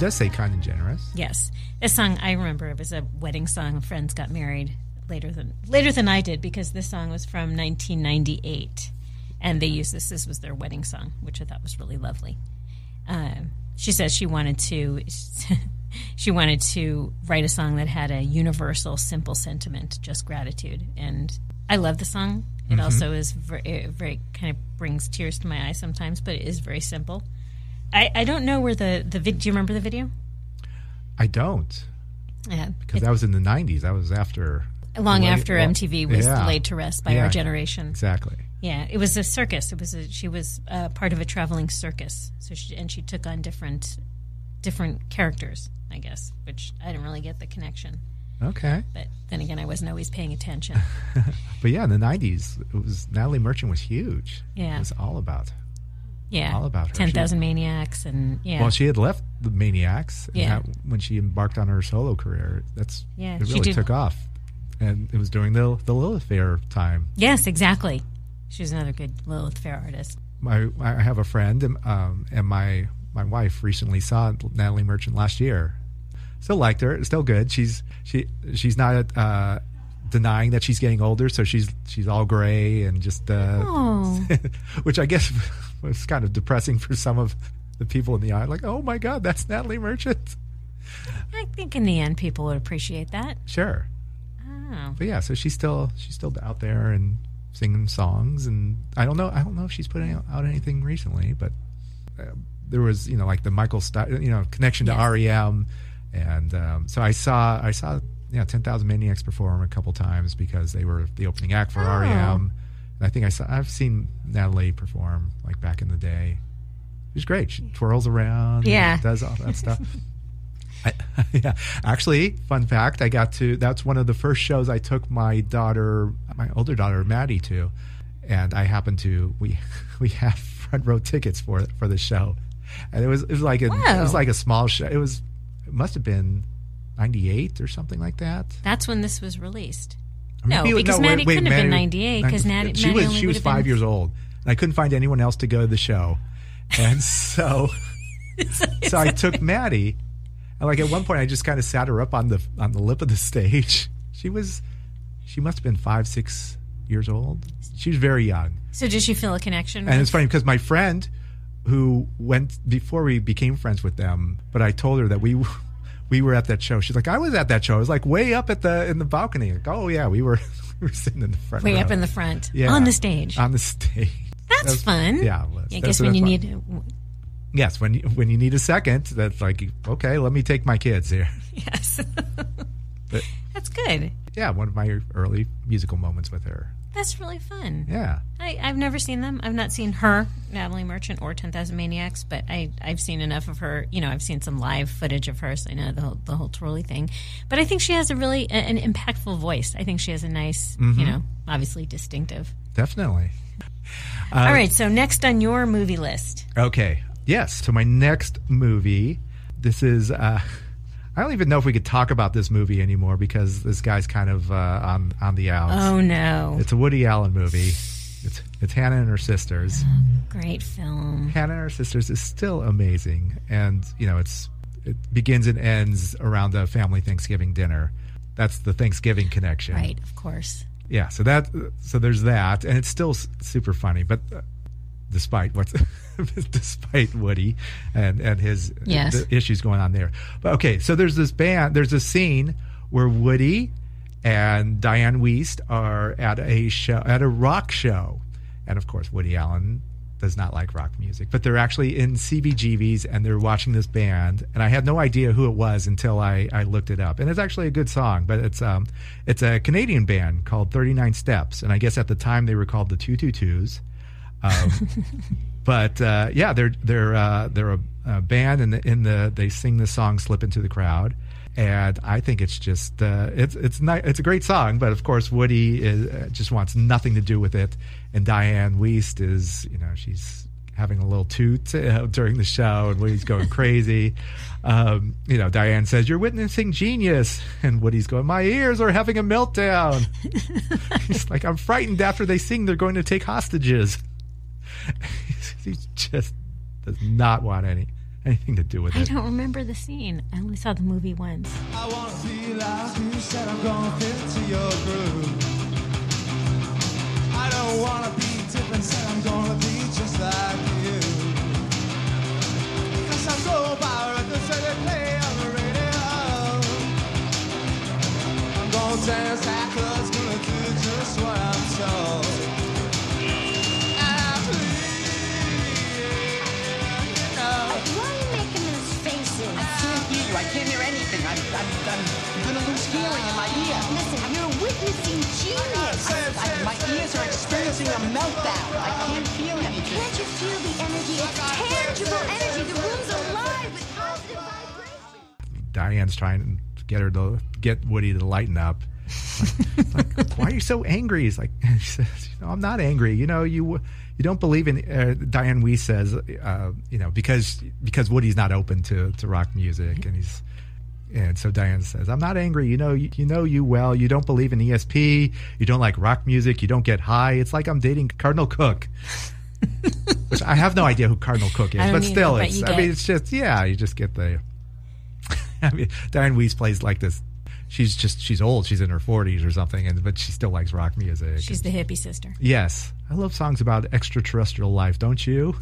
Does say kind and generous. Yes. a song, I remember it was a wedding song. Friends got married later than later than I did because this song was from 1998. And they used this. This was their wedding song, which I thought was really lovely. Um, she says she wanted to she wanted to write a song that had a universal simple sentiment just gratitude and i love the song it also is very, very kind of brings tears to my eyes sometimes but it is very simple i, I don't know where the the vid- do you remember the video I don't yeah because that was in the '90s. That was after long way- after well, mtv was yeah. laid to rest by Yeah, our generation Exactly. Yeah, it was a circus. It was a, she was uh, part of a traveling circus. So she and she took on different different characters, I guess, which I didn't really get the connection. Okay. But then again, I wasn't always paying attention. But yeah, in the '90s, it was Natalie Merchant was huge. Yeah. It was all about. Yeah, All about her. Ten Thousand Maniacs, and yeah, Well, she had left the Maniacs. Yeah. that- when she embarked on her solo career, that's Yeah, it really took off, and it was during the the Lilith Fair time. yes, exactly. She was another good Lilith Fair artist. My I have a friend, and, um, and my my wife recently saw Natalie Merchant last year. Still liked her. Still good. She's she she's not uh, denying that she's getting older, so she's she's all gray and just uh, Oh, which I guess was kind of depressing for some of the people in the eye. Like, oh my god, that's Natalie Merchant. I think in the end, people would appreciate that. Sure. Oh, but yeah, so she's still she's still out there and singing songs, and I don't know I don't know if she's putting out anything recently, but uh, there was you know like the Michael you know connection to Yes. REM, and um, so I saw I saw you know Ten Thousand Maniacs perform a couple times because they were the opening act for Oh. REM. I think I saw I've seen Natalie perform like back in the day. She's great. She twirls around, and Yeah. does all that stuff. I, yeah, actually, fun fact: I got to. That's one of the first shows I took my daughter, my older daughter Maddie, to, and I happened to. We we have front row tickets for for the show, and it was it was like a it was like a small show. It was it must have been ninety eight or something like that. that's when this was released. No, maybe- because wait, Maddie wait, couldn't have been Maddie- 98, 'cause Natty- she Maddie was she was five been- years old, and I couldn't find anyone else to go to the show, and so. so I took Maddie, and like at one point, I just kind of sat her up on the on the lip of the stage. She was, she must have been five, six years old. She was very young, So did she feel a connection? and with- it's funny because my friend, who went before we became friends with them, but I told her that we. We were at that show. She's like, I was at that show. I was like way up at the in the balcony. Like, oh yeah, we were we were sitting in the front. way row. up in the front, Yeah. on the stage. On the stage. That's That's- fun. yeah. I guess when you fun. need Yes, when you, when you need a second, that's like okay, let me take my kids here. yes, But that's good. yeah, one of my early musical moments with her. That's really fun. Yeah, I, I've never seen them. I've not seen her, Natalie Merchant, or Ten Thousand Maniacs, but I I've seen enough of her. You know, I've seen some live footage of her, so I know the whole the whole twirly thing. But I think she has a really a- an impactful voice. I think she has a nice, Mm-hmm. you know, obviously distinctive. definitely. All right, so next on your movie list, Okay. Yes. So my next movie, this is. Uh, I don't even know if we could talk about this movie anymore because this guy's kind of uh, on on the outs. oh no, It's a Woody Allen movie. It's it's Hannah and her sisters. great film. Hannah and her sisters is still amazing, and you know it's it begins and ends around a family Thanksgiving dinner. That's the Thanksgiving connection, Right, of course. Yeah. So that so there's that, and it's still super funny, but. Despite what's, despite Woody and and his Yes. the issues going on there, but okay. So there's this band. There's a scene where Woody and Dianne Wiest are at a show at a rock show, and of course Woody Allen does not like rock music, but they're actually in CBGBs and they're watching this band, and I had no idea who it was until I, I looked it up, and it's actually a good song, but it's um it's a Canadian band called Thirty Nine Steps, and I guess at the time they were called the Two Two Twos. Um, but uh, yeah, they're they're uh, they're a, a band, and in the, in the they sing the song "Slip Into the Crowd," and I think it's just uh, it's it's it's a great song. But of course, Woody is, uh, just wants nothing to do with it, and Dianne Wiest is you know she's having a little toot uh, during the show, and Woody's going crazy. Um, you know, Diane says, "You're witnessing genius," and Woody's going, "My ears are having a meltdown." He's like, "I'm frightened. After they sing, they're going to take hostages." he just does not want any anything to do with I it. I don't remember the scene. I only saw the movie once. I wanna be like you said I'm gonna fit into your groove. I don't wanna be different, said I'm gonna be just like you. Cause I'm go by records that they play on the radio. I'm gonna dance backwards, gonna do just what I'm told. Hearing in my ear. Listen, you're witnessing genius. I, my ears are experiencing a meltdown. I can't feel anything. Can't you feel the energy? It's tangible energy. The room's alive with positive vibrations. Diane's trying to get her to get Woody to lighten up. Like, like, why are you so angry? He's like, he says, you know, I'm not angry. You know, you you don't believe in. Uh, Dianne Wiest says, uh, you know, because because Woody's not open to to rock music, and he's. And so Diane says, "I'm not angry. You know, you, you know you well. You don't believe in ESP. You don't like rock music. You don't get high. It's like I'm dating Cardinal Cooke, which I have no idea who Cardinal Cooke is, but still, but it's. you I mean, it's just yeah. You just get the I mean, Dianne Wiest plays like this. She's just she's old. She's in her forties or something, and but she still likes rock music. She's the hippie sister. yes, I love songs about extraterrestrial life. Don't you?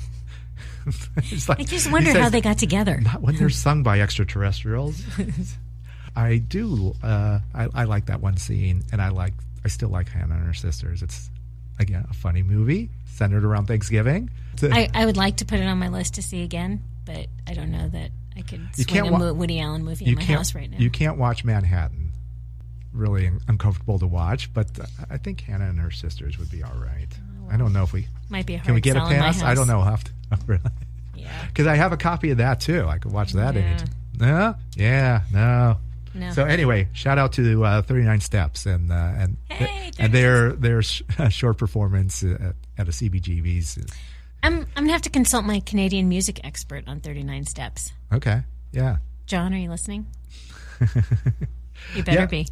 Like- I just wonder how they got together. Not when they're sung by extraterrestrials. I do. Uh, I, I like that one scene, and I like. I still like Hannah and her sisters. It's again a funny movie centered around Thanksgiving. I, I would like to put it on my list to see again, but I don't know that I could You can't a wa- Woody Allen movie in my house right now. You can't watch Manhattan. Really un- uncomfortable to watch, but uh, I think Hannah and her sisters would be all right. I don't know if we Might be a can we get a sell in my pass. I don't know. I'll have to Yeah. because I have a copy of that too. I could watch that Yeah. anytime. No, yeah, no. No. So anyway, shout out to uh, Thirty Nine Steps and uh, and Hey, and their their sh- short performance at, at a CBGB's. I'm I'm gonna have to consult my Canadian music expert on 39 Steps. Okay, yeah. John, are you listening? you better Yeah. be.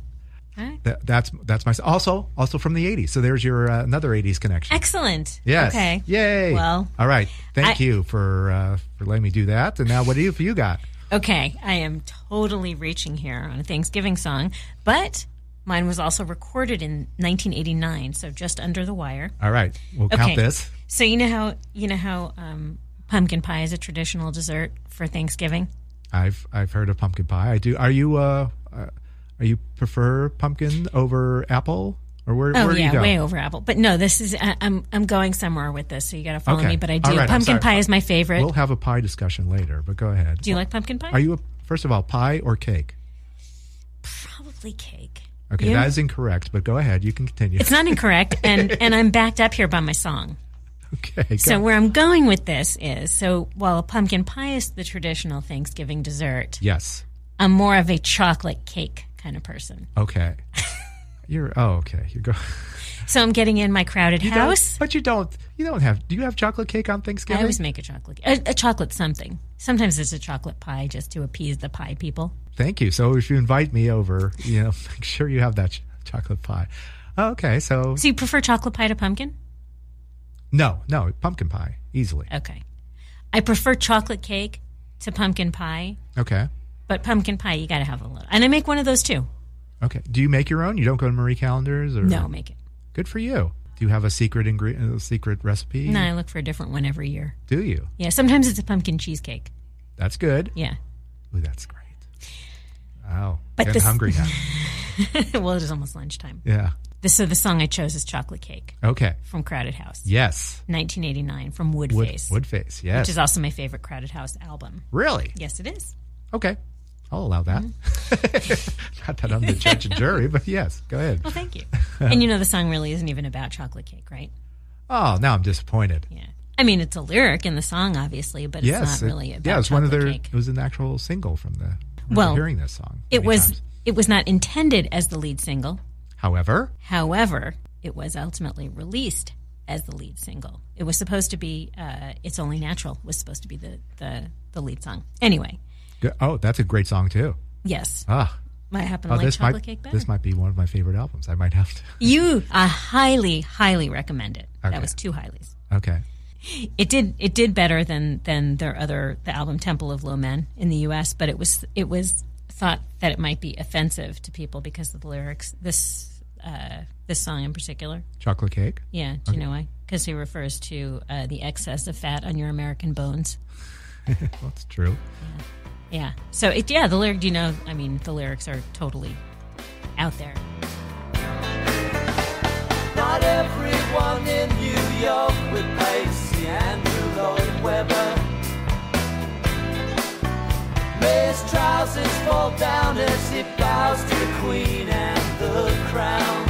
Right. That, that's that's my also also from the '80s. So there's your uh, another '80s connection. Excellent. Yes. Okay. Yay. Well, all right. Thank I- you for uh, for letting me do that. And now, what do you you got? Okay, I am totally reaching here on a Thanksgiving song, but mine was also recorded in 1989, so just under the wire. All right, we'll count this. So you know how you know how um, pumpkin pie is a traditional dessert for Thanksgiving. I've I've heard of pumpkin pie. I do. Are you uh, uh are you prefer pumpkin over apple or where? Oh where yeah, way over apple. But no, this is I, I'm I'm going somewhere with this, so you got to follow Okay. me. But I do. right, pumpkin pie is my favorite. We'll have a pie discussion later, but go ahead. do you like pumpkin pie? Are you a, first of all pie or cake? probably cake? Okay, You? that is incorrect. But go ahead. You can continue. It's not incorrect, and and I'm backed up here by my song. okay. So where I'm going with this is so while a pumpkin pie is the traditional Thanksgiving dessert, yes. I'm more of a chocolate cake kind of person. Okay. You're oh okay. You go. So I'm getting in my crowded You house. but you don't. You don't have. Do you have chocolate cake on Thanksgiving? I always make a chocolate a, a chocolate something. Sometimes it's a chocolate pie just to appease the pie people. Thank you. So if you invite me over, you know, make sure you have that ch- chocolate pie. Okay. So So you prefer chocolate pie to pumpkin? no, no, pumpkin pie easily. Okay. I prefer chocolate cake to pumpkin pie, Okay. But pumpkin pie, you got to have a little. And I make one of those too. Okay. Do you make your own? You don't go to Marie Callender's or No, make it. Good for you. Do you have a secret ingredient, a secret recipe? No, I look for a different one every year. Do you? Yeah, sometimes it's a pumpkin cheesecake. That's good. Yeah. Ooh, that's great. Wow. But this- hungry now. well, it is almost lunchtime. Yeah. This, so the song I chose is Chocolate Cake Okay. from Crowded House. Yes. 1989 from Wood, Woodface. Woodface. Yes. Which is also my favorite Crowded House album. really? Yes, it is. Okay. I'll allow that. Mm-hmm. Not that I'm the judge and jury, but yes, go ahead. Well, thank you. and you know, the song really isn't even about chocolate cake, right? Oh, now I'm disappointed. Yeah. I mean, it's a lyric in the song, obviously, but it's yes. not it- really about yeah, it's one of their. cake. It was an actual single from the. Well, hearing this song. It was times. it was not intended as the lead single. However, However, it was ultimately released as the lead single. It was supposed to be uh, "It's Only Natural" was supposed to be the the, the lead song. Anyway, oh, that's a great song too. yes, Ah, Might happen to oh, like this chocolate might cake better. this might be one of my favorite albums. I might have to. you, I highly, highly recommend it. Okay. That was two highlies. Okay. It did it did better than than their other the album Temple of Low Men in the U.S., but it was it was thought that it might be offensive to people because of the lyrics. This uh, this song in particular. Chocolate cake. Yeah, do you know why? Because he refers to uh, the excess of fat on your American bones. That's true. Yeah. So it yeah, the lyric. Do you know? I mean, the lyrics are totally out there. Not everyone in New York would pay see Andrew Lloyd Webber. His trousers fall down as he bows to the Queen and the crown.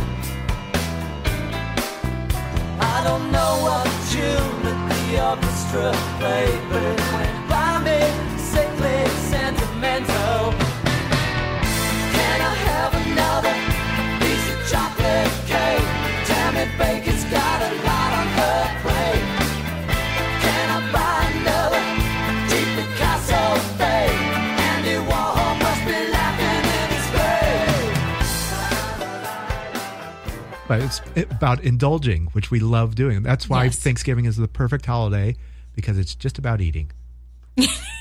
I don't know what tune that the orchestra played, but But it's about indulging, which we love doing. That's why Yes. Thanksgiving is the perfect holiday because it's just about eating.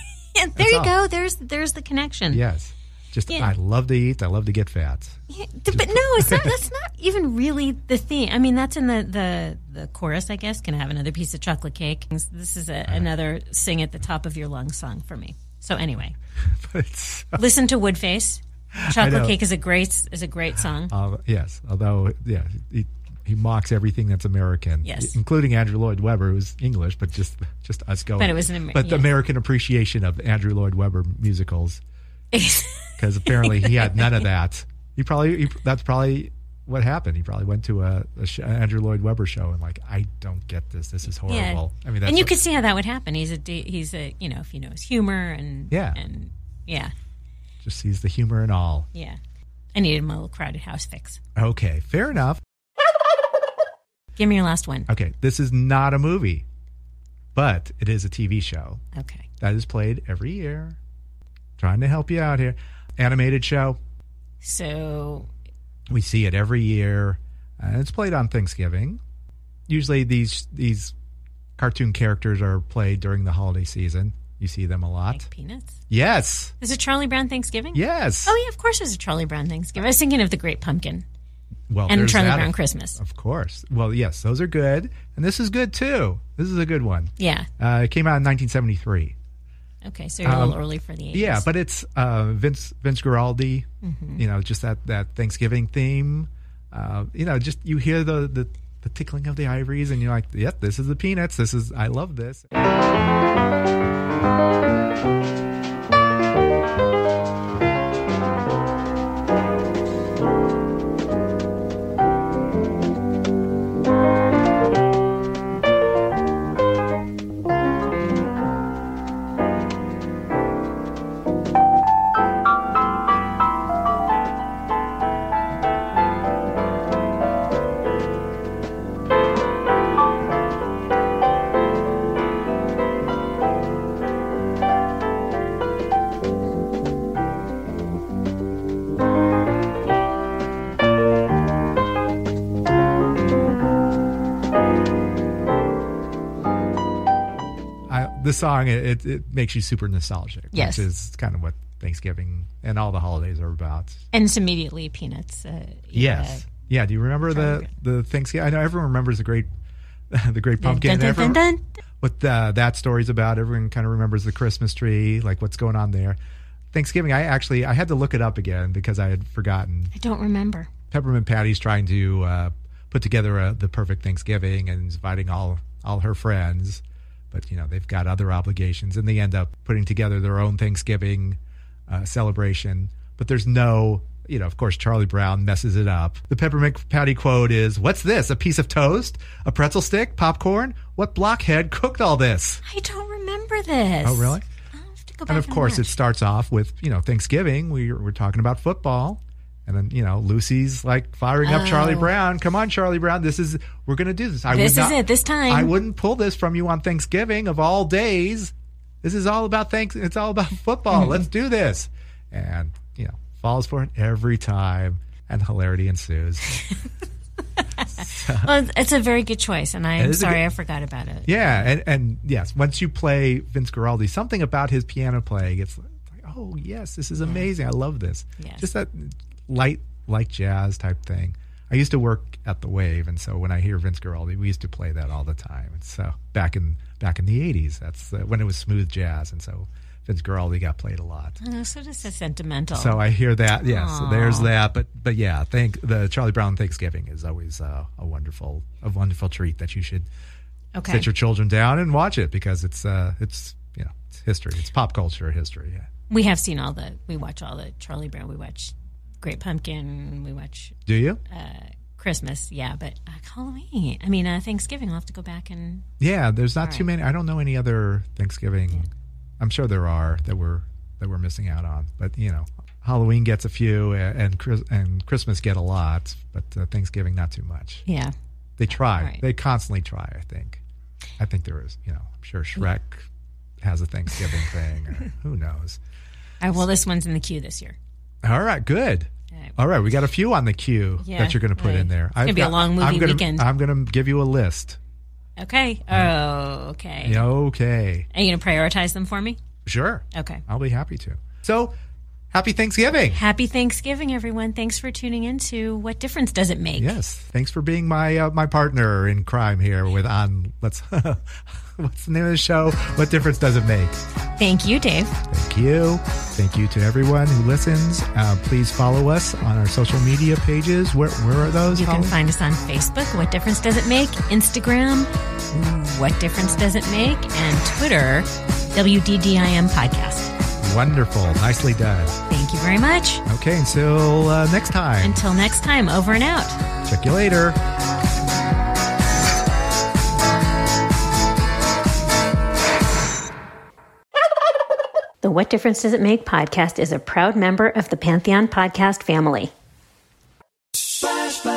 There you all. go. There's there's the connection. Yes. Just Yeah. I love to eat. I love to get fat. Yeah, but no, it's not. That's not even really the theme. I mean, that's in the the the chorus, I guess. Can I have another piece of chocolate cake? This is a, another sing at the top of your lungs song for me. So anyway, listen to Woodface. Chocolate cake is a great is a great song. uh, yes, although yeah, he mocks everything that's American. Yes. including Andrew Lloyd Webber, who's English, but just just us going. But it was an Amer- but the. American appreciation of Andrew Lloyd Webber musicals because apparently he had none of that. He probably he, that's probably what happened. He probably went to a, a Andrew Lloyd Webber show and like I don't get this. This is horrible. I mean, and you what- could see how that would happen. He's a he's a you know if you know his humor and Yeah. and yeah just sees the humor and all. yeah. I needed my little crowded house fix. Okay, fair enough. Give me your last one. Okay, this is not a movie, but it is a TV show Okay. that is played every year. Trying to help you out here. Animated show. So We see it every year. And it's played on Thanksgiving. Usually these these cartoon characters are played during the holiday season. You see them a lot. like peanuts. Yes. Is it Charlie Brown Thanksgiving? Yes. Oh yeah, of course there's a Charlie Brown Thanksgiving. I was thinking of the Great Pumpkin Well, and Charlie that. Brown Christmas. Of course. Well, yes, those are good. And this is good too. This is a good one. Yeah. Uh, it came out in 1973. Okay, so you're a Um, little early for the 80s. Yeah, but it's uh, Vince Vince Guaraldi. Mhm. You know, just that that Thanksgiving theme. Uh, you know, just you hear the, the the tickling of the ivories, and you're like, "Yep, this is the peanuts. This is I love this." The song it, it, makes you super nostalgic, Yes. which is kind of what Thanksgiving and all the holidays are about. And it's immediately Peanuts. Uh, Yes. Yeah. Do you remember the the Thanksgiving? I know everyone remembers the great the great pumpkin. dun, dun, dun. What uh, that story's about. Everyone kind of remembers the Christmas tree, like what's going on there. Thanksgiving. I actually I had to look it up again because I had forgotten. I don't remember. Peppermint Patty's trying to uh, put together a, the perfect Thanksgiving and inviting all all her friends, but you know they've got other obligations, and they end up putting together their own Thanksgiving uh, celebration. But there's no, you know, of course Charlie Brown messes it up. The Peppermint Patty quote is, "What's this? A piece of toast? A pretzel stick? Popcorn? What blockhead cooked all this?" I don't remember this. Oh, really? Go and of course, it starts off with you know Thanksgiving. We, we're talking about football, and then you know Lucy's like firing up Charlie Oh. Brown. Come on, Charlie Brown. This is we're going to do this. I This would is it, this time. I wouldn't pull this from you on Thanksgiving of all days. This is all about thanks. It's all about football. Let's do this. And you know, falls for it every time, and hilarity ensues. Well, it's a very good choice, and I'm sorry good- I forgot about it. Yeah, and, and yes, once you play Vince Guaraldi, something about his piano playing, it's like, oh yes, this is amazing. I love this. Yes. Just that light, like jazz type thing. I used to work at the Wave, and so when I hear Vince Guaraldi, we used to play that all the time. And so back in back in the '80s, that's uh, when it was smooth jazz, and so Vince Guaraldi got played a lot. Oh, so this is sentimental. So I hear that. Yes, so there's that. But but yeah, thank the Charlie Brown Thanksgiving is always uh, a wonderful a wonderful treat that you should Okay. sit your children down and watch it because it's uh it's you know it's history. It's pop culture history. Yeah. we have seen all the. We watch all the Charlie Brown. We watch Great Pumpkin. We watch Do you? uh, Christmas. Yeah, but uh, Halloween. I mean, uh, Thanksgiving. I'll have to go back and. Yeah. There's not All too right. many. I don't know any other Thanksgiving. I'm sure there are that we're that we're missing out on. But you know, Halloween gets a few, and Chris- and Christmas get a lot, but uh, Thanksgiving not too much. Yeah. They try. Right. They constantly try. I think. I think there is. You know, I'm sure Shrek has a Thanksgiving thing. Or who knows? Uh, well, this one's in the queue this year. All right, good. All right, we got a few on the queue Yeah, that you're going to put right. in there. It's gonna be a long movie I'm gonna, weekend. I'm going to give you a list. Okay. Oh, okay. Okay, Are you going to prioritize them for me? sure. Okay. I'll be happy to. So, happy Thanksgiving. Happy Thanksgiving, everyone. Thanks for tuning in to What Difference Does It Make? Yes, thanks for being my uh, my partner in crime here with on. Let's. what's the name of the show? What difference does it make? Thank you, Dave. Thank you. Thank you to everyone who listens. Uh, please follow us on our social media pages. Where where are those? You can Holly? find us on Facebook, What Difference Does It Make? Instagram, What Difference Does It Make? And Twitter, WDDIM Podcast. Wonderful, nicely done. Thank you very much. Okay, until uh, next time. Until next time, over and out. Check you later. The What Difference Does It Make podcast is a proud member of the Pantheon podcast family.